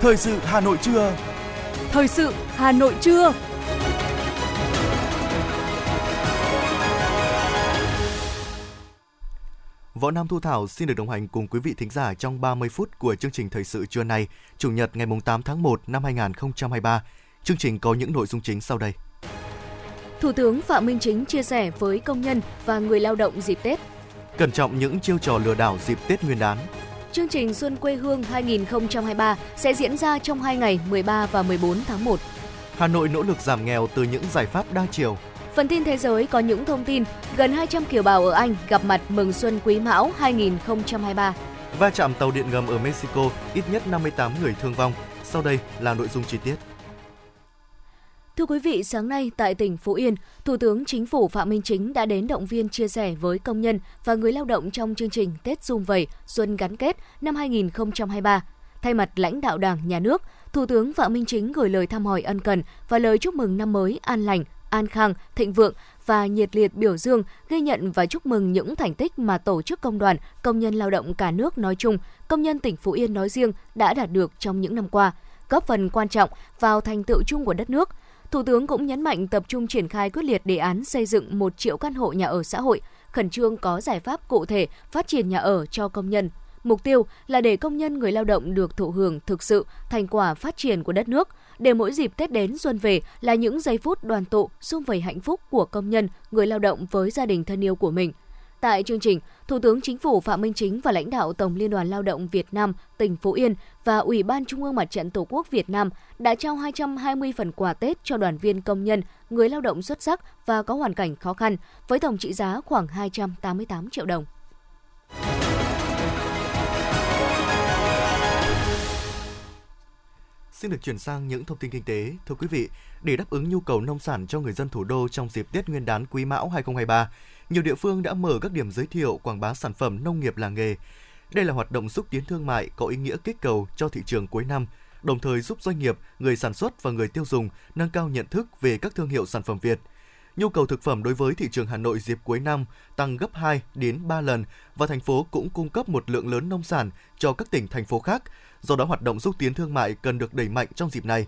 Thời sự Hà Nội trưa. Thời sự Hà Nội trưa. Võ Nam Thu Thảo xin được đồng hành cùng quý vị thính giả trong 30 phút của chương trình thời sự trưa nay, Chủ nhật ngày 8 tháng 1 năm 2023. Chương trình có những nội dung chính sau đây. Thủ tướng Phạm Minh Chính chia sẻ với công nhân và người lao động dịp Tết. Cẩn trọng những chiêu trò lừa đảo dịp Tết Nguyên đán. Chương trình Xuân quê hương 2023 sẽ diễn ra trong 2 ngày 13 và 14 tháng 1. Hà Nội nỗ lực giảm nghèo từ những giải pháp đa chiều. Phần tin thế giới có những thông tin gần 200 kiều bào ở Anh gặp mặt mừng xuân Quý Mão 2023. Va chạm tàu điện ngầm ở Mexico, ít nhất 58 người thương vong. Sau đây là nội dung chi tiết. Thưa quý vị, sáng nay tại tỉnh Phú Yên, Thủ tướng Chính phủ Phạm Minh Chính đã đến động viên chia sẻ với công nhân và người lao động trong chương trình Tết Dung Vầy Xuân Gắn Kết năm 2023. Thay mặt lãnh đạo Đảng, Nhà nước, Thủ tướng Phạm Minh Chính gửi lời thăm hỏi ân cần và lời chúc mừng năm mới an lành, an khang, thịnh vượng và nhiệt liệt biểu dương, ghi nhận và chúc mừng những thành tích mà tổ chức công đoàn, công nhân lao động cả nước nói chung, công nhân tỉnh Phú Yên nói riêng đã đạt được trong những năm qua, góp phần quan trọng vào thành tựu chung của đất nước – Thủ tướng cũng nhấn mạnh tập trung triển khai quyết liệt đề án xây dựng 1 triệu căn hộ nhà ở xã hội, khẩn trương có giải pháp cụ thể phát triển nhà ở cho công nhân. Mục tiêu là để công nhân người lao động được thụ hưởng thực sự thành quả phát triển của đất nước, để mỗi dịp Tết đến xuân về là những giây phút đoàn tụ, xung vầy hạnh phúc của công nhân, người lao động với gia đình thân yêu của mình – Tại chương trình, Thủ tướng Chính phủ Phạm Minh Chính và lãnh đạo Tổng Liên đoàn Lao động Việt Nam, tỉnh Phú Yên và Ủy ban Trung ương Mặt trận Tổ quốc Việt Nam đã trao 220 phần quà Tết cho đoàn viên công nhân, người lao động xuất sắc và có hoàn cảnh khó khăn, với tổng trị giá khoảng 288 triệu đồng. Xin được chuyển sang những thông tin kinh tế. Thưa quý vị, để đáp ứng nhu cầu nông sản cho người dân thủ đô trong dịp Tết Nguyên đán Quý Mão 2023, nhiều địa phương đã mở các điểm giới thiệu quảng bá sản phẩm nông nghiệp làng nghề. Đây là hoạt động xúc tiến thương mại có ý nghĩa kích cầu cho thị trường cuối năm, đồng thời giúp doanh nghiệp, người sản xuất và người tiêu dùng nâng cao nhận thức về các thương hiệu sản phẩm Việt. Nhu cầu thực phẩm đối với thị trường Hà Nội dịp cuối năm tăng gấp 2 đến 3 lần và thành phố cũng cung cấp một lượng lớn nông sản cho các tỉnh thành phố khác. Do đó hoạt động xúc tiến thương mại cần được đẩy mạnh trong dịp này.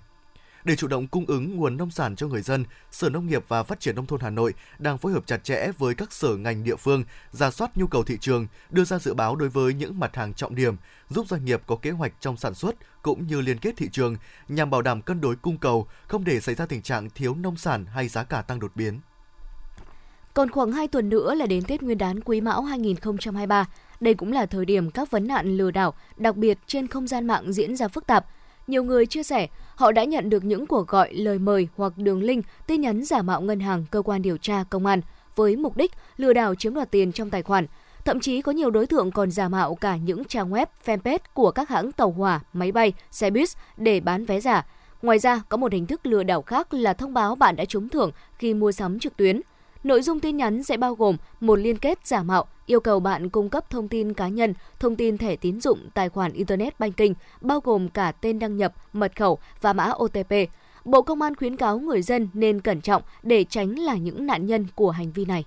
Để chủ động cung ứng nguồn nông sản cho người dân, Sở Nông nghiệp và Phát triển Nông thôn Hà Nội đang phối hợp chặt chẽ với các sở ngành địa phương, ra soát nhu cầu thị trường, đưa ra dự báo đối với những mặt hàng trọng điểm, giúp doanh nghiệp có kế hoạch trong sản xuất cũng như liên kết thị trường nhằm bảo đảm cân đối cung cầu, không để xảy ra tình trạng thiếu nông sản hay giá cả tăng đột biến. Còn khoảng 2 tuần nữa là đến Tết Nguyên đán Quý Mão 2023. Đây cũng là thời điểm các vấn nạn lừa đảo, đặc biệt trên không gian mạng diễn ra phức tạp – nhiều người chia sẻ họ đã nhận được những cuộc gọi, lời mời hoặc đường link, tin nhắn giả mạo ngân hàng, cơ quan điều tra, công an với mục đích lừa đảo chiếm đoạt tiền trong tài khoản. Thậm chí có nhiều đối tượng còn giả mạo cả những trang web, fanpage của các hãng tàu hỏa, máy bay, xe buýt để bán vé giả. Ngoài ra, có một hình thức lừa đảo khác là thông báo bạn đã trúng thưởng khi mua sắm trực tuyến. Nội dung tin nhắn sẽ bao gồm một liên kết giả mạo yêu cầu bạn cung cấp thông tin cá nhân, thông tin thẻ tín dụng, tài khoản Internet Banking, bao gồm cả tên đăng nhập, mật khẩu và mã OTP. Bộ Công an khuyến cáo người dân nên cẩn trọng để tránh là những nạn nhân của hành vi này.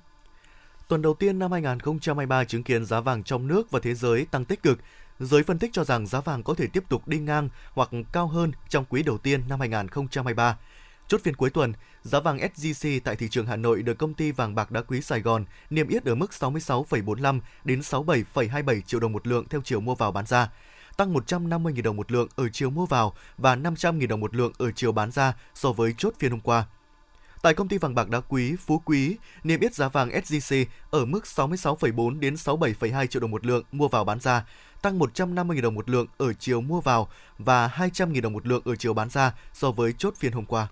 Tuần đầu tiên năm 2023 chứng kiến giá vàng trong nước và thế giới tăng tích cực. Giới phân tích cho rằng giá vàng có thể tiếp tục đi ngang hoặc cao hơn trong quý đầu tiên năm 2023. Chốt phiên cuối tuần, giá vàng SJC tại thị trường Hà Nội được công ty vàng bạc đá quý Sài Gòn niêm yết ở mức 66,45 đến 67,27 triệu đồng một lượng theo chiều mua vào bán ra, tăng 150.000 đồng một lượng ở chiều mua vào và 500.000 đồng một lượng ở chiều bán ra so với chốt phiên hôm qua. Tại công ty vàng bạc đá quý Phú Quý, niêm yết giá vàng SJC ở mức 66,4 đến 67,2 triệu đồng một lượng mua vào bán ra, tăng 150.000 đồng một lượng ở chiều mua vào và 200.000 đồng một lượng ở chiều bán ra so với chốt phiên hôm qua.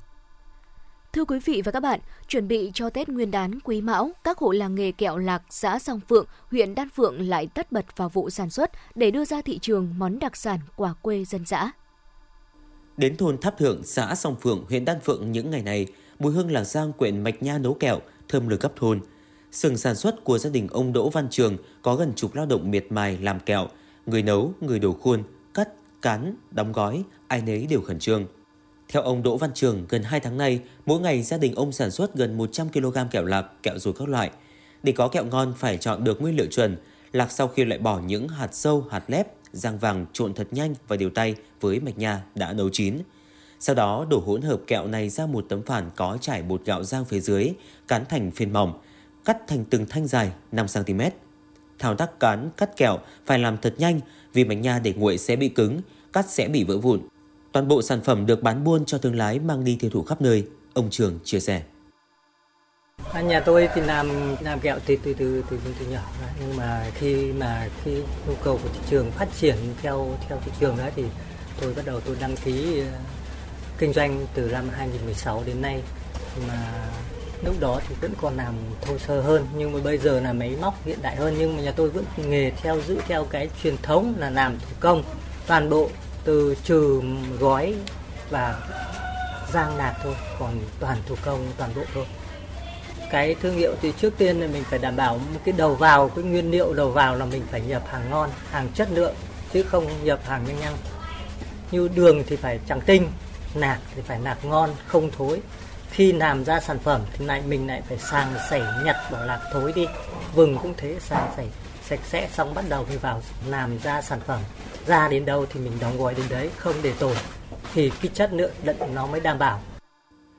Thưa quý vị và các bạn, chuẩn bị cho Tết Nguyên đán Quý Mão, các hộ làng nghề kẹo lạc xã Song Phượng, huyện Đan Phượng lại tất bật vào vụ sản xuất để đưa ra thị trường món đặc sản quả quê dân dã. Đến thôn Tháp Thượng, xã Song Phượng, huyện Đan Phượng những ngày này, mùi hương làng giang quyện mạch nha nấu kẹo, thơm lừng khắp thôn. Sừng sản xuất của gia đình ông Đỗ Văn Trường có gần chục lao động miệt mài làm kẹo, người nấu, người đổ khuôn, cắt, cán, đóng gói, ai nấy đều khẩn trương. Theo ông Đỗ Văn Trường, gần 2 tháng nay, mỗi ngày gia đình ông sản xuất gần 100 kg kẹo lạc, kẹo rồi các loại. Để có kẹo ngon phải chọn được nguyên liệu chuẩn, lạc sau khi loại bỏ những hạt sâu, hạt lép, rang vàng trộn thật nhanh và điều tay với mạch nha đã nấu chín. Sau đó đổ hỗn hợp kẹo này ra một tấm phản có trải bột gạo rang phía dưới, cán thành phiên mỏng, cắt thành từng thanh dài 5cm. Thao tác cán cắt kẹo phải làm thật nhanh vì mạch nha để nguội sẽ bị cứng, cắt sẽ bị vỡ vụn. Toàn bộ sản phẩm được bán buôn cho thương lái mang đi tiêu thụ khắp nơi, ông Trường chia sẻ. À, nhà tôi thì làm làm kẹo từ từ từ từ từ nhỏ nhưng mà khi mà khi nhu cầu của thị trường phát triển theo theo thị trường đó thì tôi bắt đầu tôi đăng ký uh, kinh doanh từ năm 2016 đến nay. Mà lúc đó thì vẫn còn làm thô sơ hơn. Nhưng mà bây giờ là máy móc hiện đại hơn. Nhưng mà nhà tôi vẫn nghề theo giữ theo cái truyền thống là làm thủ công toàn bộ từ trừ gói và giang nạc thôi, còn toàn thủ công, toàn bộ thôi. Cái thương hiệu thì trước tiên là mình phải đảm bảo cái đầu vào, cái nguyên liệu đầu vào là mình phải nhập hàng ngon, hàng chất lượng, chứ không nhập hàng nhanh nhanh như đường thì phải trắng tinh, nạc thì phải nạc ngon, không thối. Khi làm ra sản phẩm thì lại mình lại phải sàng sảy nhặt bỏ lạc thối đi. Vừng cũng thế, sàng sảy sạch sẽ xong bắt đầu thì vào làm ra sản phẩm ra đến đâu thì mình đóng gói đến đấy không để tồn thì cái chất lượng đựng nó mới đảm bảo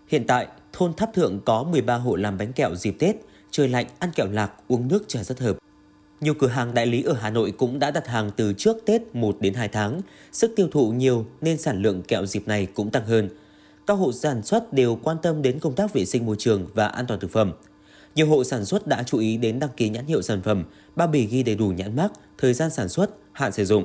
hiện tại thôn Tháp Thượng có 13 hộ làm bánh kẹo dịp Tết, trời lạnh ăn kẹo lạc, uống nước trà rất hợp. Nhiều cửa hàng đại lý ở Hà Nội cũng đã đặt hàng từ trước Tết 1 đến 2 tháng. Sức tiêu thụ nhiều nên sản lượng kẹo dịp này cũng tăng hơn. Các hộ sản xuất đều quan tâm đến công tác vệ sinh môi trường và an toàn thực phẩm. Nhiều hộ sản xuất đã chú ý đến đăng ký nhãn hiệu sản phẩm, bao bì ghi đầy đủ nhãn mác, thời gian sản xuất, hạn sử dụng.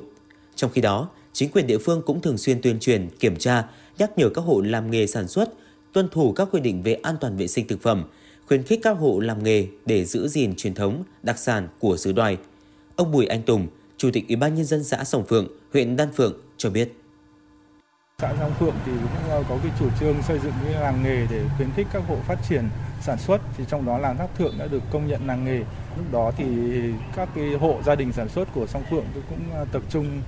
Trong khi đó, chính quyền địa phương cũng thường xuyên tuyên truyền, kiểm tra, nhắc nhở các hộ làm nghề sản xuất tuân thủ các quy định về an toàn vệ sinh thực phẩm, khuyến khích các hộ làm nghề để giữ gìn truyền thống, đặc sản của xứ đoài. Ông Bùi Anh Tùng, Chủ tịch Ủy ban nhân dân xã Sông Phượng, huyện Đan Phượng cho biết. Xã Song Phượng thì cũng ờ, có cái chủ trương xây dựng cái làng nghề để khuyến khích các hộ phát triển sản xuất thì trong đó làng Tháp Thượng đã được công nhận làng nghề. Lúc đó thì các cái hộ gia đình sản xuất của Song Phượng cũng ờ, tập trung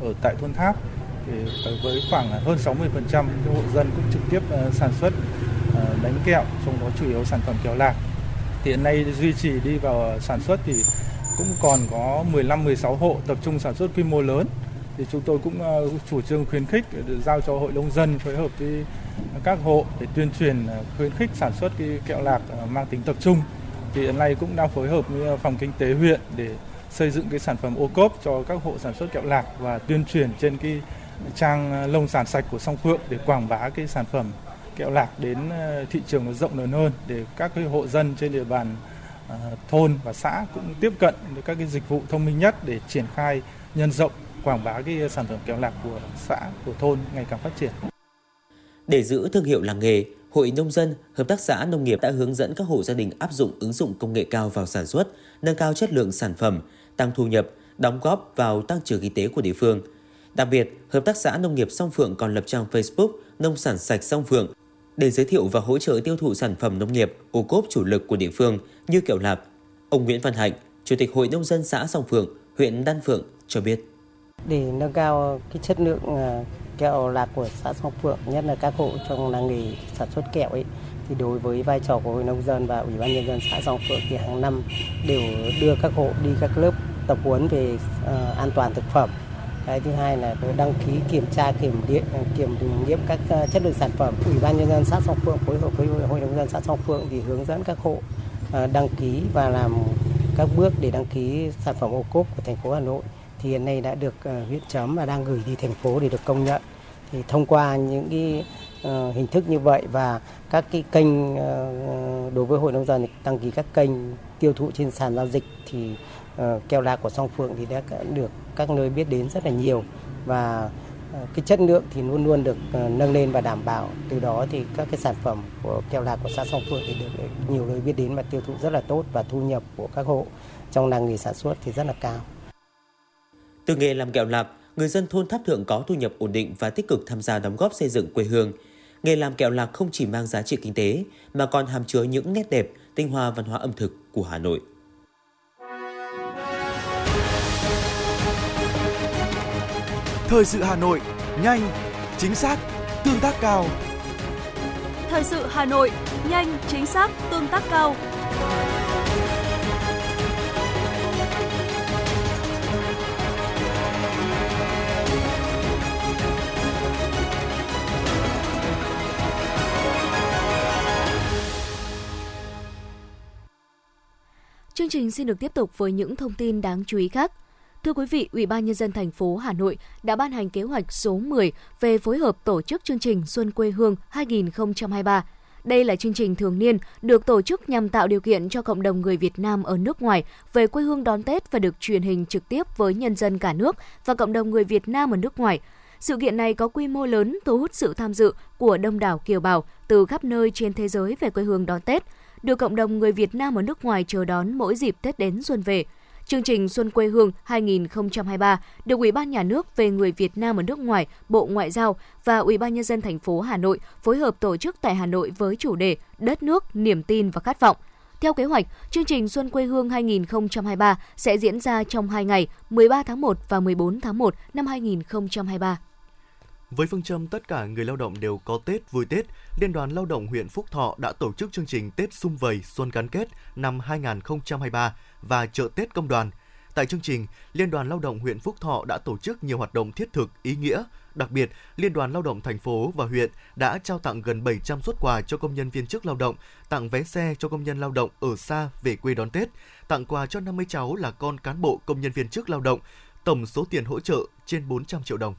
ở tại thôn Tháp thì với khoảng hơn 60% hộ dân cũng trực tiếp ờ, sản xuất ờ, bánh kẹo, trong đó chủ yếu sản phẩm kẹo lạc. Hiện nay duy trì đi vào sản xuất thì cũng còn có 15-16 hộ tập trung sản xuất quy mô lớn thì chúng tôi cũng ờ, chủ trương khuyến khích giao cho hội nông dân phối hợp với các hộ để tuyên truyền khuyến khích sản xuất cái kẹo lạc mang tính tập trung thì hiện nay cũng đang phối hợp với phòng kinh tế huyện để xây dựng cái sản phẩm ô cốp cho các hộ sản xuất kẹo lạc và tuyên truyền trên cái trang ờ, lông sản sạch của Song Phượng để quảng bá cái sản phẩm kẹo lạc đến ờ, thị trường nó rộng lớn hơn để các cái hộ dân trên địa bàn ờ, thôn và xã cũng tiếp cận với các cái dịch vụ thông minh nhất để triển khai nhân rộng quảng bá cái sản phẩm kẹo lạc của xã của thôn ngày càng phát triển. Để giữ thương hiệu làng nghề, Hội Nông dân, Hợp tác xã Nông nghiệp đã hướng dẫn các hộ gia đình áp dụng ứng dụng công nghệ cao vào sản xuất, nâng cao chất lượng sản phẩm, tăng thu nhập, đóng góp vào tăng trưởng kinh tế của địa phương – Đặc biệt, Hợp tác xã Nông nghiệp Song Phượng còn lập trang Facebook Nông sản sạch Song Phượng để giới thiệu và hỗ trợ tiêu thụ sản phẩm nông nghiệp ô cốp chủ lực của địa phương như kẹo lạc. Ông Nguyễn Văn Hạnh, Chủ tịch Hội Nông dân xã Song Phượng, huyện Đan Phượng cho biết. Để nâng cao cái chất lượng à, kẹo lạc của xã Song Phượng, nhất là các hộ trong làng nghề sản xuất kẹo ấy, thì đối với vai trò của Hội Nông dân và Ủy ban Nhân dân xã Song Phượng thì hàng năm đều đưa các hộ đi các lớp tập huấn về uh, an toàn thực phẩm. Cái thứ hai là đăng ký kiểm tra kiểm điện ờ, kiểm nghiệm các ờ, chất lượng sản phẩm. Ủy ban nhân dân xã song phượng phối hợp với hội đồng dân xã song phượng thì hướng dẫn các hộ đăng ký và làm các bước để đăng ký sản phẩm ô cốp của thành phố hà nội. Thì hiện nay đã được huyện chấm và đang gửi đi thành phố để được công nhận. Thì thông qua những cái hình thức như vậy và các cái kênh đối với hội nông dân thì đăng ký các kênh tiêu thụ trên sàn giao dịch thì Ờ, keo lạc của song phượng thì đã được các nơi biết đến rất là nhiều và ờ, cái chất lượng thì luôn luôn được ờ, nâng lên và đảm bảo từ đó thì các cái sản phẩm của keo lạc của xã Song Phượng thì được nhiều nơi biết đến và tiêu thụ rất là tốt và thu nhập của các hộ trong làng nghề sản xuất thì rất là cao. Từ nghề làm kẹo lạc, người dân thôn Tháp Thượng có thu nhập ổn định và tích cực tham gia đóng góp xây dựng quê hương. Nghề làm kẹo lạc không chỉ mang giá trị kinh tế mà còn hàm chứa những nét đẹp, tinh hoa văn hóa ẩm thực của Hà Nội. Thời sự Hà Nội, nhanh, chính xác, tương tác cao. Thời sự Hà Nội, nhanh, chính xác, tương tác cao. Chương trình xin được tiếp tục với những thông tin đáng chú ý khác. Thưa quý vị, Ủy ban nhân dân thành phố Hà Nội đã ban hành kế hoạch số 10 về phối hợp tổ chức chương trình Xuân quê hương 2023. Đây là chương trình thường niên được tổ chức nhằm tạo điều kiện cho cộng đồng người Việt Nam ở nước ngoài về quê hương đón Tết và được truyền hình trực tiếp với nhân dân cả nước và cộng đồng người Việt Nam ở nước ngoài. Sự kiện này có quy mô lớn, thu hút sự tham dự của đông đảo kiều bào từ khắp nơi trên thế giới về quê hương đón Tết, được cộng đồng người Việt Nam ở nước ngoài chờ đón mỗi dịp Tết đến xuân về. Chương trình Xuân quê hương 2023 được Ủy ban Nhà nước về người Việt Nam ở nước ngoài, Bộ Ngoại giao và Ủy ban nhân dân thành phố Hà Nội phối hợp tổ chức tại Hà Nội với chủ đề Đất nước, niềm tin và khát vọng. Theo kế hoạch, chương trình Xuân quê hương 2023 sẽ diễn ra trong 2 ngày, 13 tháng 1 và 14 tháng 1 năm 2023. Với phương châm tất cả người lao động đều có Tết vui Tết, Liên đoàn Lao động huyện Phúc Thọ đã tổ chức chương trình Tết Xung Vầy Xuân Gắn Kết năm 2023 và chợ Tết Công đoàn. Tại chương trình, Liên đoàn Lao động huyện Phúc Thọ đã tổ chức nhiều hoạt động thiết thực, ý nghĩa. Đặc biệt, Liên đoàn Lao động thành phố và huyện đã trao tặng gần 700 xuất quà cho công nhân viên chức lao động, tặng vé xe cho công nhân lao động ở xa về quê đón Tết, tặng quà cho 50 cháu là con cán bộ công nhân viên chức lao động, tổng số tiền hỗ trợ trên 400 triệu đồng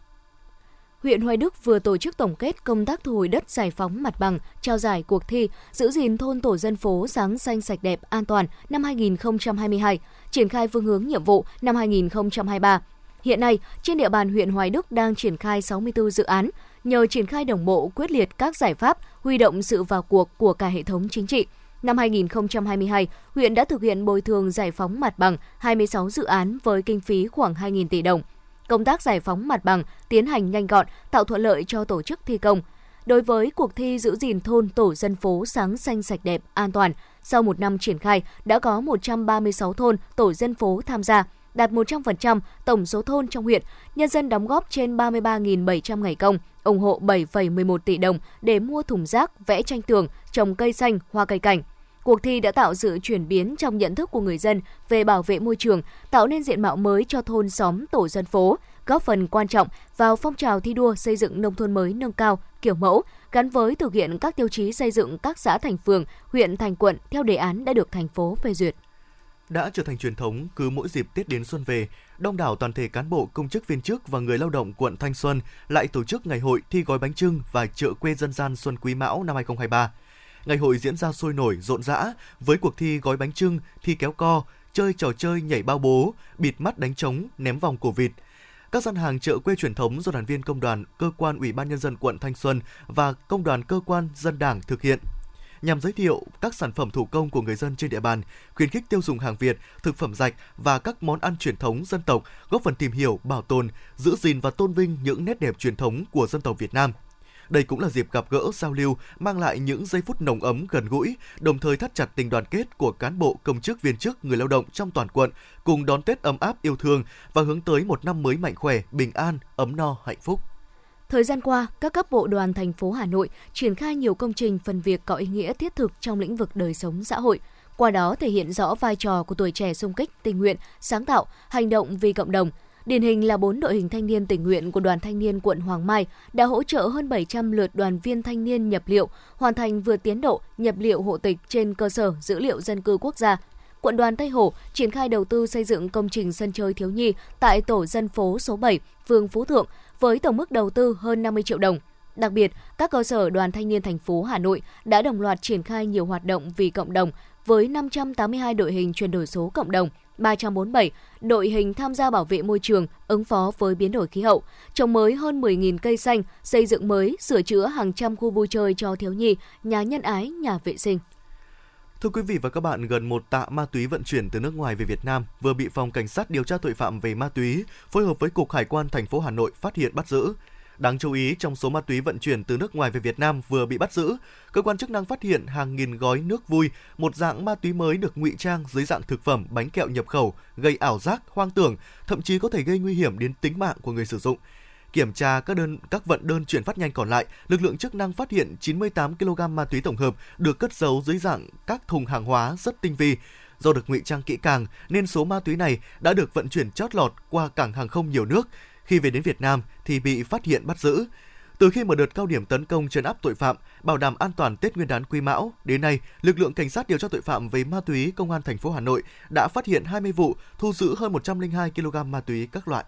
huyện Hoài Đức vừa tổ chức tổng kết công tác thu hồi đất giải phóng mặt bằng, trao giải cuộc thi giữ gìn thôn tổ dân phố sáng xanh sạch đẹp an toàn năm 2022, triển khai phương hướng nhiệm vụ năm 2023. Hiện nay, trên địa bàn huyện Hoài Đức đang triển khai 64 dự án, nhờ triển khai đồng bộ quyết liệt các giải pháp, huy động sự vào cuộc của cả hệ thống chính trị. Năm 2022, huyện đã thực hiện bồi thường giải phóng mặt bằng 26 dự án với kinh phí khoảng 2.000 tỷ đồng – công tác giải phóng mặt bằng tiến hành nhanh gọn, tạo thuận lợi cho tổ chức thi công. Đối với cuộc thi giữ gìn thôn tổ dân phố sáng xanh sạch đẹp, an toàn, sau một năm triển khai đã có 136 thôn tổ dân phố tham gia, đạt 100% tổng số thôn trong huyện, nhân dân đóng góp trên 33.700 ngày công, ủng hộ 7,11 tỷ đồng để mua thùng rác, vẽ tranh tường, trồng cây xanh, hoa cây cảnh. Cuộc thi đã tạo sự chuyển biến trong nhận thức của người dân về bảo vệ môi trường, tạo nên diện mạo mới cho thôn xóm tổ dân phố, góp phần quan trọng vào phong trào thi đua xây dựng nông thôn mới nâng cao, kiểu mẫu, gắn với thực hiện các tiêu chí xây dựng các xã thành phường, huyện thành quận theo đề án đã được thành phố phê duyệt. Đã trở thành truyền thống cứ mỗi dịp Tết đến xuân về, đông đảo toàn thể cán bộ, công chức viên chức và người lao động quận Thanh Xuân lại tổ chức ngày hội thi gói bánh trưng và chợ quê dân gian Xuân Quý Mão năm 2023 Ngày hội diễn ra sôi nổi, rộn rã. Với cuộc thi gói bánh trưng, thi kéo co, chơi trò chơi nhảy bao bố, bịt mắt đánh trống, ném vòng cổ vịt. Các gian hàng chợ quê truyền thống do đoàn viên công đoàn, cơ quan ủy ban nhân dân quận Thanh Xuân và công đoàn cơ quan dân đảng thực hiện. Nhằm giới thiệu các sản phẩm thủ công của người dân trên địa bàn, khuyến khích tiêu dùng hàng Việt, thực phẩm sạch và các món ăn truyền thống dân tộc, góp phần tìm hiểu, bảo tồn, giữ gìn và tôn vinh những nét đẹp truyền thống của dân tộc Việt Nam – đây cũng là dịp gặp gỡ giao lưu, mang lại những giây phút nồng ấm gần gũi, đồng thời thắt chặt tình đoàn kết của cán bộ, công chức, viên chức, người lao động trong toàn quận, cùng đón Tết ấm áp yêu thương và hướng tới một năm mới mạnh khỏe, bình an, ấm no, hạnh phúc. Thời gian qua, các cấp bộ đoàn thành phố Hà Nội triển khai nhiều công trình phần việc có ý nghĩa thiết thực trong lĩnh vực đời sống xã hội, qua đó thể hiện rõ vai trò của tuổi trẻ xung kích, tình nguyện, sáng tạo, hành động vì cộng đồng – Điển hình là bốn đội hình thanh niên tình nguyện của Đoàn Thanh niên quận Hoàng Mai đã hỗ trợ hơn 700 lượt đoàn viên thanh niên nhập liệu, hoàn thành vượt tiến độ nhập liệu hộ tịch trên cơ sở dữ liệu dân cư quốc gia. Quận đoàn Tây Hồ triển khai đầu tư xây dựng công trình sân chơi thiếu nhi tại tổ dân phố số 7, phường Phú Thượng với tổng mức đầu tư hơn 50 triệu đồng. Đặc biệt, các cơ sở đoàn thanh niên thành phố Hà Nội đã đồng loạt triển khai nhiều hoạt động vì cộng đồng với 582 đội hình chuyển đổi số cộng đồng, 347 đội hình tham gia bảo vệ môi trường, ứng phó với biến đổi khí hậu, trồng mới hơn 10.000 cây xanh, xây dựng mới, sửa chữa hàng trăm khu vui chơi cho thiếu nhi, nhà nhân ái, nhà vệ sinh. Thưa quý vị và các bạn, gần một tạ ma túy vận chuyển từ nước ngoài về Việt Nam vừa bị phòng cảnh sát điều tra tội phạm về ma túy phối hợp với cục hải quan thành phố Hà Nội phát hiện bắt giữ. Đáng chú ý, trong số ma túy vận chuyển từ nước ngoài về Việt Nam vừa bị bắt giữ, cơ quan chức năng phát hiện hàng nghìn gói nước vui, một dạng ma túy mới được ngụy trang dưới dạng thực phẩm bánh kẹo nhập khẩu, gây ảo giác, hoang tưởng, thậm chí có thể gây nguy hiểm đến tính mạng của người sử dụng. Kiểm tra các đơn các vận đơn chuyển phát nhanh còn lại, lực lượng chức năng phát hiện 98 kg ma túy tổng hợp được cất giấu dưới dạng các thùng hàng hóa rất tinh vi. Do được ngụy trang kỹ càng nên số ma túy này đã được vận chuyển chót lọt qua cảng hàng không nhiều nước, khi về đến Việt Nam thì bị phát hiện bắt giữ. Từ khi mở đợt cao điểm tấn công trấn áp tội phạm, bảo đảm an toàn Tết Nguyên đán Quý Mão, đến nay, lực lượng cảnh sát điều tra tội phạm về ma túy công an thành phố Hà Nội đã phát hiện 20 vụ, thu giữ hơn 102 kg ma túy các loại.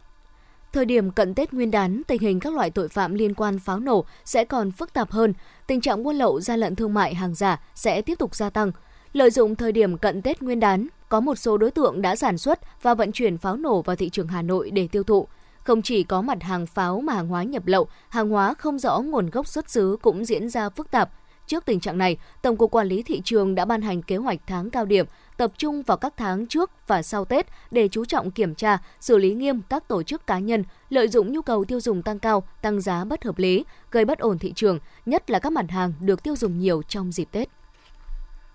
Thời điểm cận Tết Nguyên đán, tình hình các loại tội phạm liên quan pháo nổ sẽ còn phức tạp hơn, tình trạng buôn lậu gian lận thương mại hàng giả sẽ tiếp tục gia tăng. Lợi dụng thời điểm cận Tết Nguyên đán, có một số đối tượng đã sản xuất và vận chuyển pháo nổ vào thị trường Hà Nội để tiêu thụ. Không chỉ có mặt hàng pháo mà hàng hóa nhập lậu, hàng hóa không rõ nguồn gốc xuất xứ cũng diễn ra phức tạp. Trước tình trạng này, Tổng cục Quản lý thị trường đã ban hành kế hoạch tháng cao điểm, tập trung vào các tháng trước và sau Tết để chú trọng kiểm tra, xử lý nghiêm các tổ chức cá nhân lợi dụng nhu cầu tiêu dùng tăng cao, tăng giá bất hợp lý, gây bất ổn thị trường, nhất là các mặt hàng được tiêu dùng nhiều trong dịp Tết.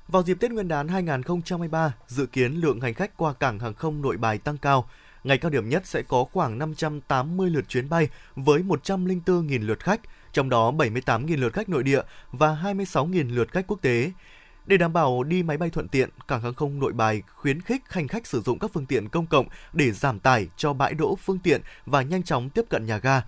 Vào dịp Tết Nguyên đán 2023, dự kiến lượng hành khách qua cảng hàng không nội bài tăng cao. Ngày cao điểm nhất sẽ có khoảng 580 lượt chuyến bay với 104.000 lượt khách, trong đó 78.000 lượt khách nội địa và 26.000 lượt khách quốc tế. Để đảm bảo đi máy bay thuận tiện, cảng hàng không nội bài khuyến khích hành khách sử dụng các phương tiện công cộng để giảm tải cho bãi đỗ phương tiện và nhanh chóng tiếp cận nhà ga.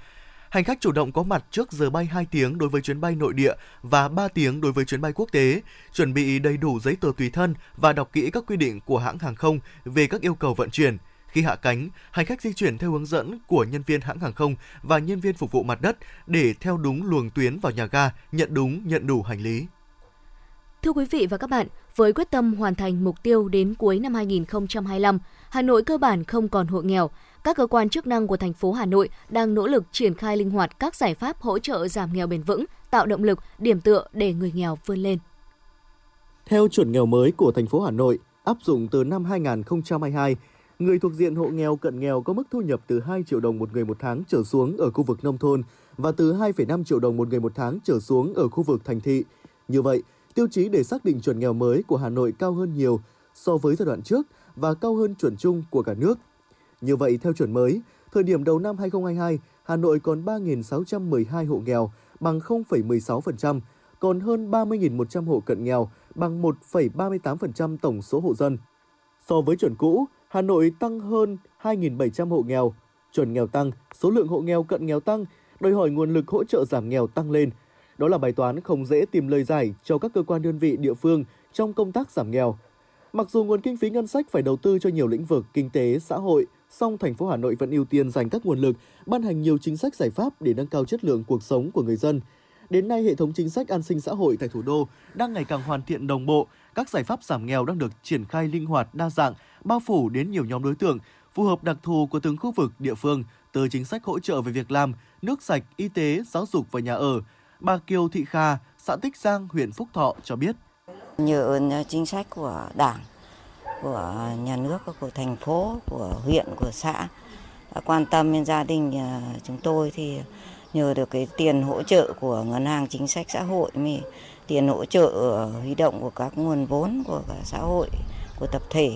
Hành khách chủ động có mặt trước giờ bay 2 tiếng đối với chuyến bay nội địa và 3 tiếng đối với chuyến bay quốc tế, chuẩn bị đầy đủ giấy tờ tùy thân và đọc kỹ các quy định của hãng hàng không về các yêu cầu vận chuyển. Khi hạ cánh, hành khách di chuyển theo hướng dẫn của nhân viên hãng hàng không và nhân viên phục vụ mặt đất để theo đúng luồng tuyến vào nhà ga, nhận đúng, nhận đủ hành lý. Thưa quý vị và các bạn, với quyết tâm hoàn thành mục tiêu đến cuối năm 2025, Hà Nội cơ bản không còn hộ nghèo. Các cơ quan chức năng của thành phố Hà Nội đang nỗ lực triển khai linh hoạt các giải pháp hỗ trợ giảm nghèo bền vững, tạo động lực, điểm tựa để người nghèo vươn lên. Theo chuẩn nghèo mới của thành phố Hà Nội, áp dụng từ năm 2022, người thuộc diện hộ nghèo cận nghèo có mức thu nhập từ 2 triệu đồng một người một tháng trở xuống ở khu vực nông thôn và từ 2,5 triệu đồng một người một tháng trở xuống ở khu vực thành thị. Như vậy, tiêu chí để xác định chuẩn nghèo mới của Hà Nội cao hơn nhiều so với giai đoạn trước và cao hơn chuẩn chung của cả nước. Như vậy, theo chuẩn mới, thời điểm đầu năm 2022, Hà Nội còn 3.612 hộ nghèo, bằng 0,16%, còn hơn 30.100 hộ cận nghèo, bằng 1,38% tổng số hộ dân. So với chuẩn cũ, Hà Nội tăng hơn 2.700 hộ nghèo. Chuẩn nghèo tăng, số lượng hộ nghèo cận nghèo tăng, đòi hỏi nguồn lực hỗ trợ giảm nghèo tăng lên. Đó là bài toán không dễ tìm lời giải cho các cơ quan đơn vị địa phương trong công tác giảm nghèo. Mặc dù nguồn kinh phí ngân sách phải đầu tư cho nhiều lĩnh vực kinh tế, xã hội, song thành phố Hà Nội vẫn ưu tiên dành các nguồn lực, ban hành nhiều chính sách giải pháp để nâng cao chất lượng cuộc sống của người dân. Đến nay, hệ thống chính sách an sinh xã hội tại thủ đô đang ngày càng hoàn thiện đồng bộ, các giải pháp giảm nghèo đang được triển khai linh hoạt, đa dạng, bao phủ đến nhiều nhóm đối tượng, phù hợp đặc thù của từng khu vực, địa phương, từ chính sách hỗ trợ về việc làm, nước sạch, y tế, giáo dục và nhà ở. Bà Kiều Thị Kha, xã Tích Giang, huyện Phúc Thọ cho biết. Nhờ chính sách của Đảng, của nhà nước, của thành phố, của huyện, của xã quan tâm đến gia đình à, chúng tôi thì nhờ được cái tiền hỗ trợ của ngân hàng chính sách xã hội mình tiền hỗ trợ ờ, huy động của các nguồn vốn của cả xã hội của tập thể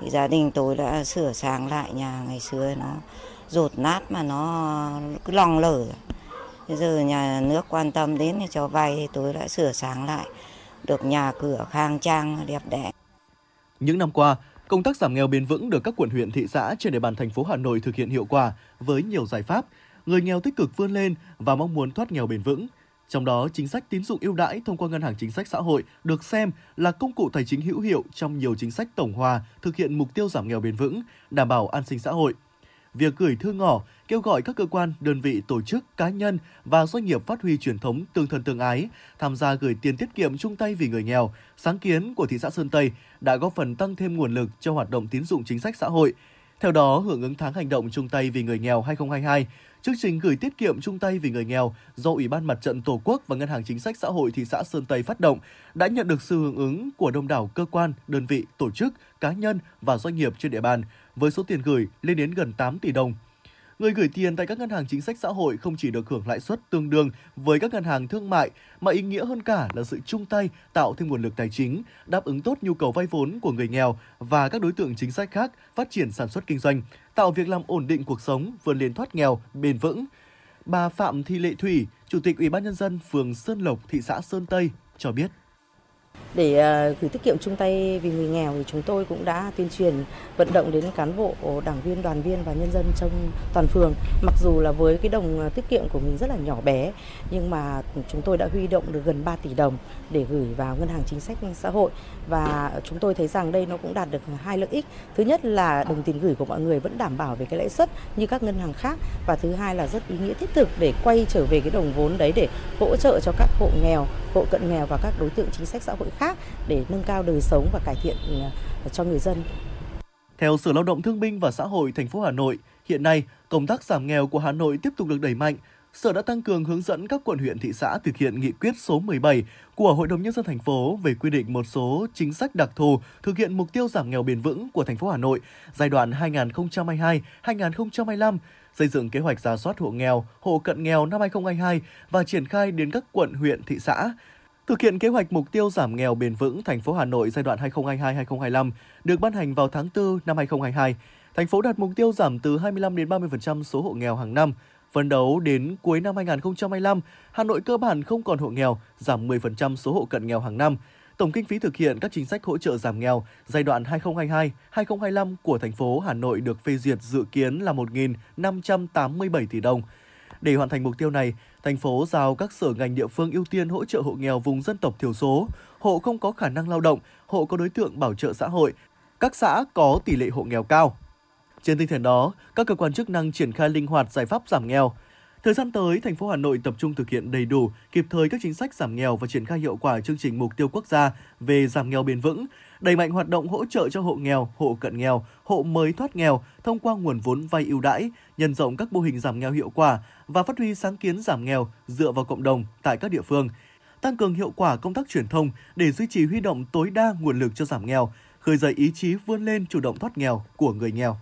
thì gia đình tôi đã sửa sang lại nhà ngày xưa nó rột nát mà nó cứ lòng lở. Bây giờ nhà nước quan tâm đến thì cho vay thì tôi đã sửa sáng lại. Được nhà cửa khang trang, đẹp đẽ. Những năm qua, công tác giảm nghèo bền vững được các quận, huyện, thị xã trên địa bàn thành phố Hà Nội thực hiện hiệu quả với nhiều giải pháp. Người nghèo tích cực vươn lên và mong muốn thoát nghèo bền vững. Trong đó, chính sách tín dụng ưu đãi thông qua ngân hàng chính sách xã hội được xem là công cụ tài chính hữu hiệu trong nhiều chính sách tổng hòa thực hiện mục tiêu giảm nghèo bền vững, đảm bảo an sinh xã hội. Việc gửi thư ngỏ kêu gọi các cơ quan, đơn vị, tổ chức, cá nhân và doanh nghiệp phát huy truyền thống tương thân tương ái, tham gia gửi tiền tiết kiệm chung tay vì người nghèo, sáng kiến của thị xã Sơn Tây đã góp phần tăng thêm nguồn lực cho hoạt động tín dụng chính sách xã hội. Theo đó, hưởng ứng tháng hành động chung tay vì người nghèo 2022, Chương trình gửi tiết kiệm chung tay vì người nghèo do Ủy ban Mặt trận Tổ quốc và Ngân hàng Chính sách Xã hội thị xã Sơn Tây phát động đã nhận được sự hưởng ứng của đông đảo cơ quan, đơn vị, tổ chức, cá nhân và doanh nghiệp trên địa bàn với số tiền gửi lên đến gần 8 tỷ đồng. Người gửi tiền tại các ngân hàng chính sách xã hội không chỉ được hưởng lãi suất tương đương với các ngân hàng thương mại mà ý nghĩa hơn cả là sự chung tay tạo thêm nguồn lực tài chính, đáp ứng tốt nhu cầu vay vốn của người nghèo và các đối tượng chính sách khác phát triển sản xuất kinh doanh, tạo việc làm ổn định cuộc sống, vươn lên thoát nghèo bền vững. Bà Phạm Thị Lệ Thủy, Chủ tịch Ủy ban nhân dân phường Sơn Lộc, thị xã Sơn Tây cho biết để ờ, gửi tiết kiệm chung tay vì người nghèo thì chúng tôi cũng đã tuyên truyền vận động đến cán bộ, đảng viên, đoàn viên và nhân dân trong toàn phường. Mặc dù là với cái đồng ờ, tiết kiệm của mình rất là nhỏ bé nhưng mà chúng tôi đã huy động được gần 3 tỷ đồng để gửi vào ngân hàng chính sách xã hội và chúng tôi thấy rằng đây nó cũng đạt được hai lợi ích. Thứ nhất là đồng tiền gửi của mọi người vẫn đảm bảo về cái lãi suất như các ngân hàng khác và thứ hai là rất ý nghĩa thiết thực để quay trở về cái đồng vốn đấy để hỗ trợ cho các hộ nghèo, hộ cận nghèo và các đối tượng chính sách xã hội khác để nâng cao đời sống và cải thiện ờ, cho người dân. Theo Sở Lao động Thương binh và Xã hội thành phố Hà Nội, hiện nay công tác giảm nghèo của Hà Nội tiếp tục được đẩy mạnh. Sở đã tăng cường hướng dẫn các quận huyện thị xã thực hiện nghị quyết số 17 của Hội đồng nhân dân thành phố về quy định một số chính sách đặc thù thực hiện mục tiêu giảm nghèo bền vững của thành phố Hà Nội giai đoạn 2022-2025 xây dựng kế hoạch giả soát hộ nghèo, hộ cận nghèo năm 2022 và triển khai đến các quận, huyện, thị xã. Thực hiện kế hoạch mục tiêu giảm nghèo bền vững thành phố Hà Nội giai đoạn 2022-2025 được ban hành vào tháng 4 năm 2022, thành phố đặt mục tiêu giảm từ 25 đến 30% số hộ nghèo hàng năm. Phấn đấu đến cuối năm 2025, Hà Nội cơ bản không còn hộ nghèo, giảm 10% số hộ cận nghèo hàng năm. Tổng kinh phí thực hiện các chính sách hỗ trợ giảm nghèo giai đoạn 2022-2025 của thành phố Hà Nội được phê duyệt dự kiến là 1.587 tỷ đồng. Để hoàn thành mục tiêu này, thành phố giao các sở ngành địa phương ưu tiên hỗ trợ hộ nghèo vùng dân tộc thiểu số, hộ không có khả năng lao động, hộ có đối tượng bảo trợ xã hội, các xã có tỷ lệ hộ nghèo cao. Trên tinh thần đó, các cơ quan chức năng triển khai linh hoạt giải pháp giảm nghèo. Thời gian tới, thành phố Hà Nội tập trung thực hiện đầy đủ, kịp thời các chính sách giảm nghèo và triển khai hiệu quả chương trình mục tiêu quốc gia về giảm nghèo bền vững, đẩy mạnh hoạt động hỗ trợ cho hộ nghèo, hộ cận nghèo, hộ mới thoát nghèo thông qua nguồn vốn vay ưu đãi, nhân rộng các mô hình giảm nghèo hiệu quả và phát huy sáng kiến giảm nghèo dựa vào cộng đồng tại các địa phương. Tăng cường hiệu quả công tác truyền thông để duy trì huy động tối đa nguồn lực cho giảm nghèo, khơi dậy ý chí vươn lên chủ động thoát nghèo của người nghèo.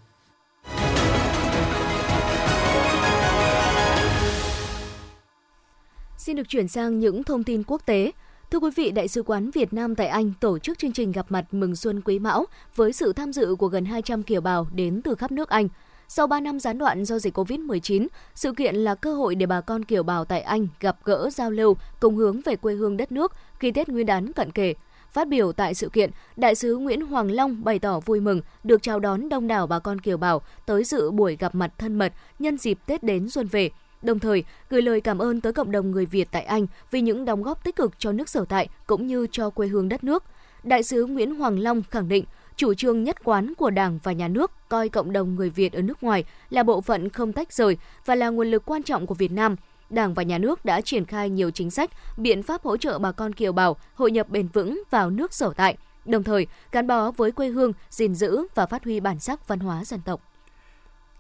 Xin được chuyển sang những thông tin quốc tế. Thưa quý vị, Đại sứ quán Việt Nam tại Anh tổ chức chương trình gặp mặt mừng xuân Quý Mão với sự tham dự của gần 200 kiều bào đến từ khắp nước Anh. Sau 3 năm gián đoạn do dịch COVID-19, sự kiện là cơ hội để bà con kiều bào tại Anh gặp gỡ, giao lưu, cùng hướng về quê hương đất nước khi Tết Nguyên đán cận kề. Phát biểu tại sự kiện, Đại sứ Nguyễn Hoàng Long bày tỏ vui mừng được chào đón đông đảo bà con kiều bào tới dự buổi gặp mặt thân mật nhân dịp Tết đến xuân về – đồng thời gửi lời cảm ơn tới cộng đồng người Việt tại Anh vì những đóng góp tích cực cho nước sở tại cũng như cho quê hương đất nước. Đại sứ Nguyễn Hoàng Long khẳng định chủ trương nhất quán của Đảng và Nhà nước coi cộng đồng người Việt ở nước ngoài là bộ phận không tách rời và là nguồn lực quan trọng của Việt Nam. Đảng và Nhà nước đã triển khai nhiều chính sách, biện pháp hỗ trợ bà con kiều bào hội nhập bền vững vào nước sở tại, đồng thời gắn bó với quê hương, gìn giữ và phát huy bản sắc văn hóa dân tộc.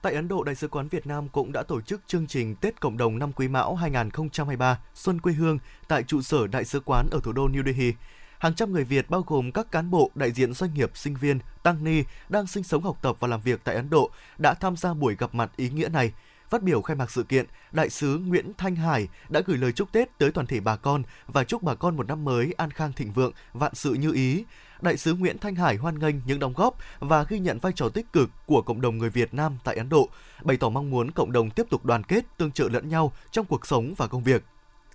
Tại Ấn Độ, Đại sứ quán Việt Nam cũng đã tổ chức chương trình Tết Cộng đồng năm Quý Mão 2023 Xuân quê hương tại trụ sở Đại sứ quán ở thủ đô New Delhi. Hàng trăm người Việt bao gồm các cán bộ, đại diện doanh nghiệp, sinh viên, tăng ni đang sinh sống học tập và làm việc tại Ấn Độ đã tham gia buổi gặp mặt ý nghĩa này. Phát biểu khai mạc sự kiện, Đại sứ Nguyễn Thanh Hải đã gửi lời chúc Tết tới toàn thể bà con và chúc bà con một năm mới an khang thịnh vượng, vạn sự như ý. Đại sứ Nguyễn Thanh Hải hoan nghênh những đóng góp và ghi nhận vai trò tích cực của cộng đồng người Việt Nam tại Ấn Độ, bày tỏ mong muốn cộng đồng tiếp tục đoàn kết, tương trợ lẫn nhau trong cuộc sống và công việc.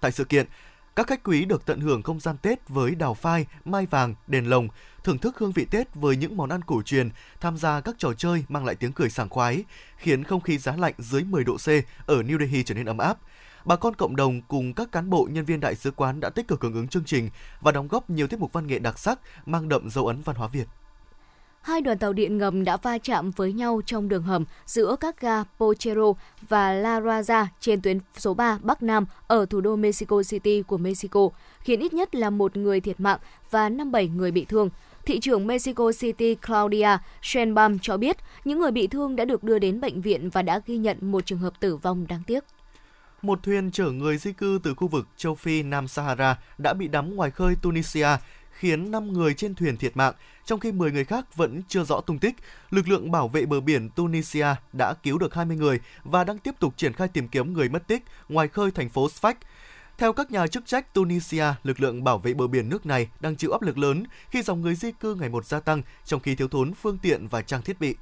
Tại sự kiện, các khách quý được tận hưởng không gian Tết với đào phai, mai vàng, đèn lồng, thưởng thức hương vị Tết với những món ăn cổ truyền, tham gia các trò chơi mang lại tiếng cười sảng khoái, khiến không khí giá lạnh dưới 10 độ C ở New Delhi trở nên ấm áp bà con cộng đồng cùng các cán bộ nhân viên đại sứ quán đã tích cực hưởng ứng chương trình và đóng góp nhiều tiết mục văn nghệ đặc sắc mang đậm dấu ấn văn hóa Việt. Hai đoàn tàu điện ngầm đã va chạm với nhau trong đường hầm giữa các ga Pochero và La Raza trên tuyến số 3 Bắc Nam ở thủ đô Mexico City của Mexico, khiến ít nhất là một người thiệt mạng và 57 người bị thương. Thị trưởng Mexico City Claudia Sheinbaum cho biết những người bị thương đã được đưa đến bệnh viện và đã ghi nhận một trường hợp tử vong đáng tiếc một thuyền chở người di cư từ khu vực châu Phi Nam Sahara đã bị đắm ngoài khơi Tunisia, khiến 5 người trên thuyền thiệt mạng, trong khi 10 người khác vẫn chưa rõ tung tích. Lực lượng bảo vệ bờ biển Tunisia đã cứu được 20 người và đang tiếp tục triển khai tìm kiếm người mất tích ngoài khơi thành phố Sfax. Theo các nhà chức trách Tunisia, lực lượng bảo vệ bờ biển nước này đang chịu áp lực lớn khi dòng người di cư ngày một gia tăng trong khi thiếu thốn phương tiện và trang thiết bị.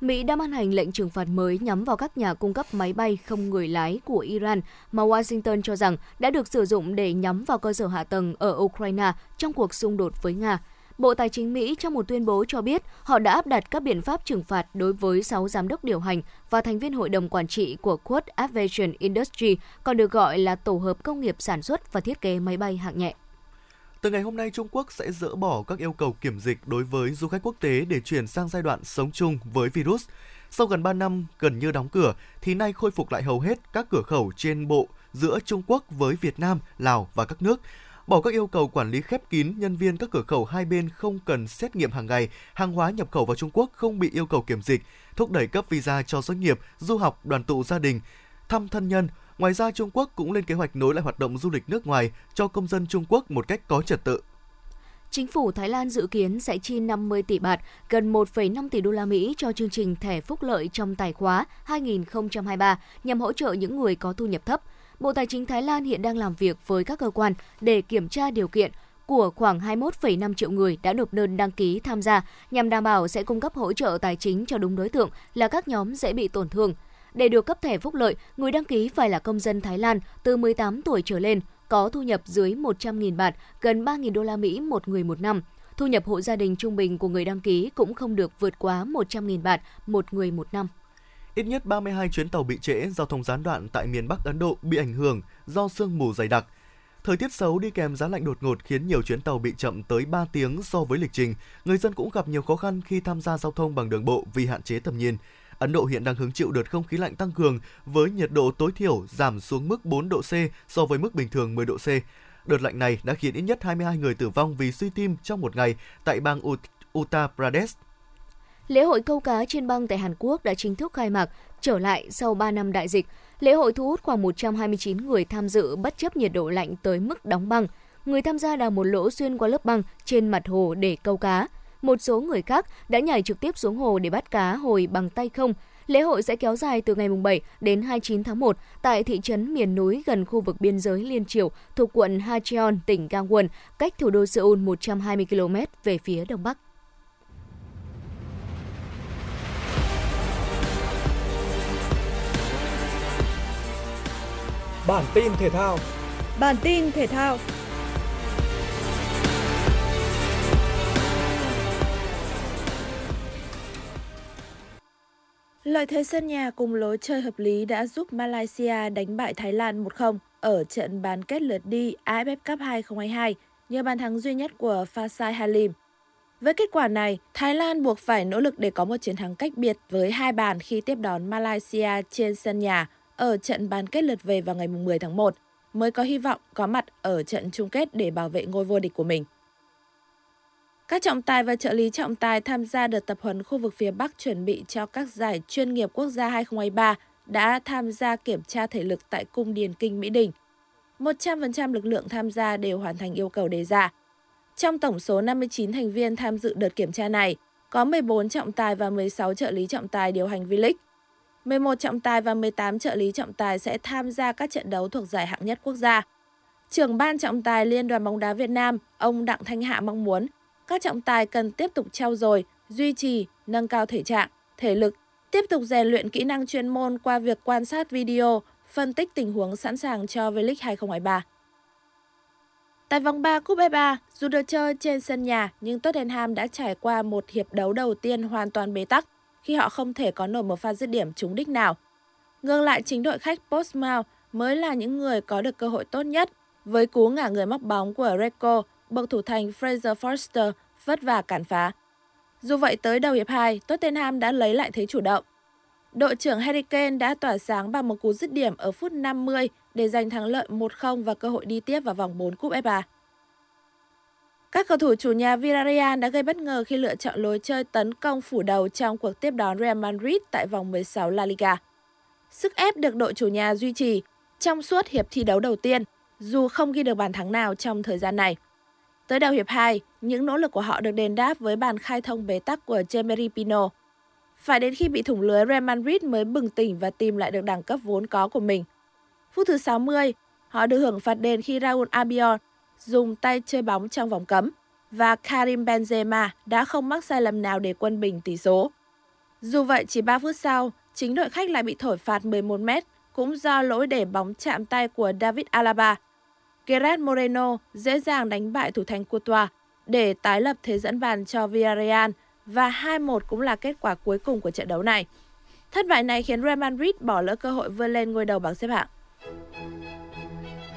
Mỹ đã ban hành lệnh trừng phạt mới nhắm vào các nhà cung cấp máy bay không người lái của Iran mà Washington cho rằng đã được sử dụng để nhắm vào cơ sở hạ tầng ở Ukraine trong cuộc xung đột với Nga. Bộ Tài chính Mỹ trong một tuyên bố cho biết họ đã áp đặt các biện pháp trừng phạt đối với 6 giám đốc điều hành và thành viên hội đồng quản trị của Quad Aviation Industry, còn được gọi là tổ hợp công nghiệp sản xuất và thiết kế máy bay hạng nhẹ. Từ ngày hôm nay, Trung Quốc sẽ dỡ bỏ các yêu cầu kiểm dịch đối với du khách quốc tế để chuyển sang giai đoạn sống chung với virus. Sau gần 3 năm gần như đóng cửa, thì nay khôi phục lại hầu hết các cửa khẩu trên bộ giữa Trung Quốc với Việt Nam, Lào và các nước bỏ các yêu cầu quản lý khép kín nhân viên các cửa khẩu hai bên không cần xét nghiệm hàng ngày, hàng hóa nhập khẩu vào Trung Quốc không bị yêu cầu kiểm dịch, thúc đẩy cấp visa cho doanh nghiệp, du học, đoàn tụ gia đình, thăm thân nhân. Ngoài ra, Trung Quốc cũng lên kế hoạch nối lại hoạt động du lịch nước ngoài cho công dân Trung Quốc một cách có trật tự. Chính phủ Thái Lan dự kiến sẽ chi 50 tỷ bạt, gần 1,5 tỷ đô la Mỹ cho chương trình thẻ phúc lợi trong tài khóa 2023 nhằm hỗ trợ những người có thu nhập thấp. Bộ Tài chính Thái Lan hiện đang làm việc với các cơ quan để kiểm tra điều kiện của khoảng 21,5 triệu người đã nộp đơn đăng ký tham gia nhằm đảm bảo sẽ cung cấp hỗ trợ tài chính cho đúng đối tượng là các nhóm dễ bị tổn thương. Để được cấp thẻ phúc lợi, người đăng ký phải là công dân Thái Lan từ 18 tuổi trở lên, có thu nhập dưới 100.000 bạt, gần 3.000 đô la Mỹ một người một năm. Thu nhập hộ gia đình trung bình của người đăng ký cũng không được vượt quá 100.000 bạt một người một năm. Ít nhất 32 chuyến tàu bị trễ, giao thông gián đoạn tại miền Bắc Ấn Độ bị ảnh hưởng do sương mù dày đặc. Thời tiết xấu đi kèm giá lạnh đột ngột khiến nhiều chuyến tàu bị chậm tới 3 tiếng so với lịch trình. Người dân cũng gặp nhiều khó khăn khi tham gia giao thông bằng đường bộ vì hạn chế tầm nhìn. Ấn Độ hiện đang hứng chịu đợt không khí lạnh tăng cường với nhiệt độ tối thiểu giảm xuống mức 4 độ C so với mức bình thường 10 độ C. Đợt lạnh này đã khiến ít nhất 22 người tử vong vì suy tim trong một ngày tại bang Uttar Pradesh. Lễ hội câu cá trên băng tại Hàn Quốc đã chính thức khai mạc, trở lại sau 3 năm đại dịch. Lễ hội thu hút khoảng 129 người tham dự bất chấp nhiệt độ lạnh tới mức đóng băng. Người tham gia đào một lỗ xuyên qua lớp băng trên mặt hồ để câu cá. Một số người khác đã nhảy trực tiếp xuống hồ để bắt cá hồi bằng tay không. Lễ hội sẽ kéo dài từ ngày 7 đến 29 tháng 1 tại thị trấn miền núi gần khu vực biên giới Liên Triều thuộc quận Hacheon, tỉnh Gangwon, cách thủ đô Seoul 120 km về phía đông bắc. Bản tin thể thao. Bản tin thể thao. Lợi thế sân nhà cùng lối chơi hợp lý đã giúp Malaysia đánh bại Thái Lan 1-0 ở trận bán kết lượt đi AFF Cup 2022 nhờ bàn thắng duy nhất của Fasai Halim. Với kết quả này, Thái Lan buộc phải nỗ lực để có một chiến thắng cách biệt với hai bàn khi tiếp đón Malaysia trên sân nhà ở trận bán kết lượt về vào ngày 10 tháng 1 mới có hy vọng có mặt ở trận chung kết để bảo vệ ngôi vô địch của mình. Các trọng tài và trợ lý trọng tài tham gia đợt tập huấn khu vực phía Bắc chuẩn bị cho các giải chuyên nghiệp quốc gia 2023 đã tham gia kiểm tra thể lực tại Cung Điền Kinh Mỹ Đình. 100% lực lượng tham gia đều hoàn thành yêu cầu đề ra. Trong tổng số 59 thành viên tham dự đợt kiểm tra này, có 14 trọng tài và 16 trợ lý trọng tài điều hành V-League. 11 trọng tài và 18 trợ lý trọng tài sẽ tham gia các trận đấu thuộc giải hạng nhất quốc gia. Trưởng ban trọng tài Liên đoàn bóng đá Việt Nam, ông Đặng Thanh Hạ mong muốn các trọng tài cần tiếp tục trao dồi, duy trì, nâng cao thể trạng, thể lực, tiếp tục rèn luyện kỹ năng chuyên môn qua việc quan sát video, phân tích tình huống sẵn sàng cho V-League 2023. Tại vòng 3 Cúp FA, dù được chơi trên sân nhà nhưng Tottenham đã trải qua một hiệp đấu đầu tiên hoàn toàn bế tắc khi họ không thể có nổi một pha dứt điểm trúng đích nào. Ngược lại chính đội khách Portsmouth mới là những người có được cơ hội tốt nhất với cú ngả người móc bóng của Reco, bậc thủ thành Fraser Forster vất vả cản phá. Dù vậy tới đầu hiệp 2, Tottenham đã lấy lại thế chủ động. Đội trưởng Harry Kane đã tỏa sáng bằng một cú dứt điểm ở phút 50 để giành thắng lợi 1-0 và cơ hội đi tiếp vào vòng 4 Cúp FA. Các cầu thủ chủ nhà Villarreal đã gây bất ngờ khi lựa chọn lối chơi tấn công phủ đầu trong cuộc tiếp đón Real Madrid tại vòng 16 La Liga. Sức ép được đội chủ nhà duy trì trong suốt hiệp thi đấu đầu tiên, dù không ghi được bàn thắng nào trong thời gian này. Tới đầu hiệp 2, những nỗ lực của họ được đền đáp với bàn khai thông bế tắc của Jemery Pino. Phải đến khi bị thủng lưới, Real Madrid mới bừng tỉnh và tìm lại được đẳng cấp vốn có của mình. Phút thứ 60, họ được hưởng phạt đền khi Raul Albiol dùng tay chơi bóng trong vòng cấm và Karim Benzema đã không mắc sai lầm nào để quân bình tỷ số. Dù vậy, chỉ 3 phút sau, chính đội khách lại bị thổi phạt 11 mét, cũng do lỗi để bóng chạm tay của David Alaba. Gerard Moreno dễ dàng đánh bại thủ thành Courtois để tái lập thế dẫn bàn cho Villarreal và 2-1 cũng là kết quả cuối cùng của trận đấu này. Thất bại này khiến Real Madrid bỏ lỡ cơ hội vươn lên ngôi đầu bảng xếp hạng.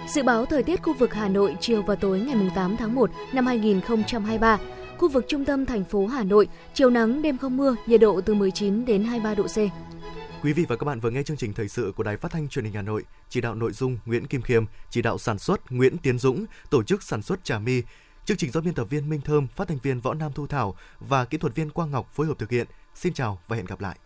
Dự báo thời tiết khu vực Hà Nội chiều và tối ngày 8 tháng 1 năm 2023. Khu vực trung tâm thành phố Hà Nội, chiều nắng, đêm không mưa, nhiệt độ từ 19 đến 23 độ C. Quý vị và các bạn vừa nghe chương trình thời sự của Đài Phát thanh Truyền hình Hà Nội, chỉ đạo nội dung Nguyễn Kim Khiêm, chỉ đạo sản xuất Nguyễn Tiến Dũng, tổ chức sản xuất Trà Mi. Chương trình do biên tập viên Minh Thơm, phát thanh viên Võ Nam Thu Thảo và kỹ thuật viên Quang Ngọc phối hợp thực hiện. Xin chào và hẹn gặp lại.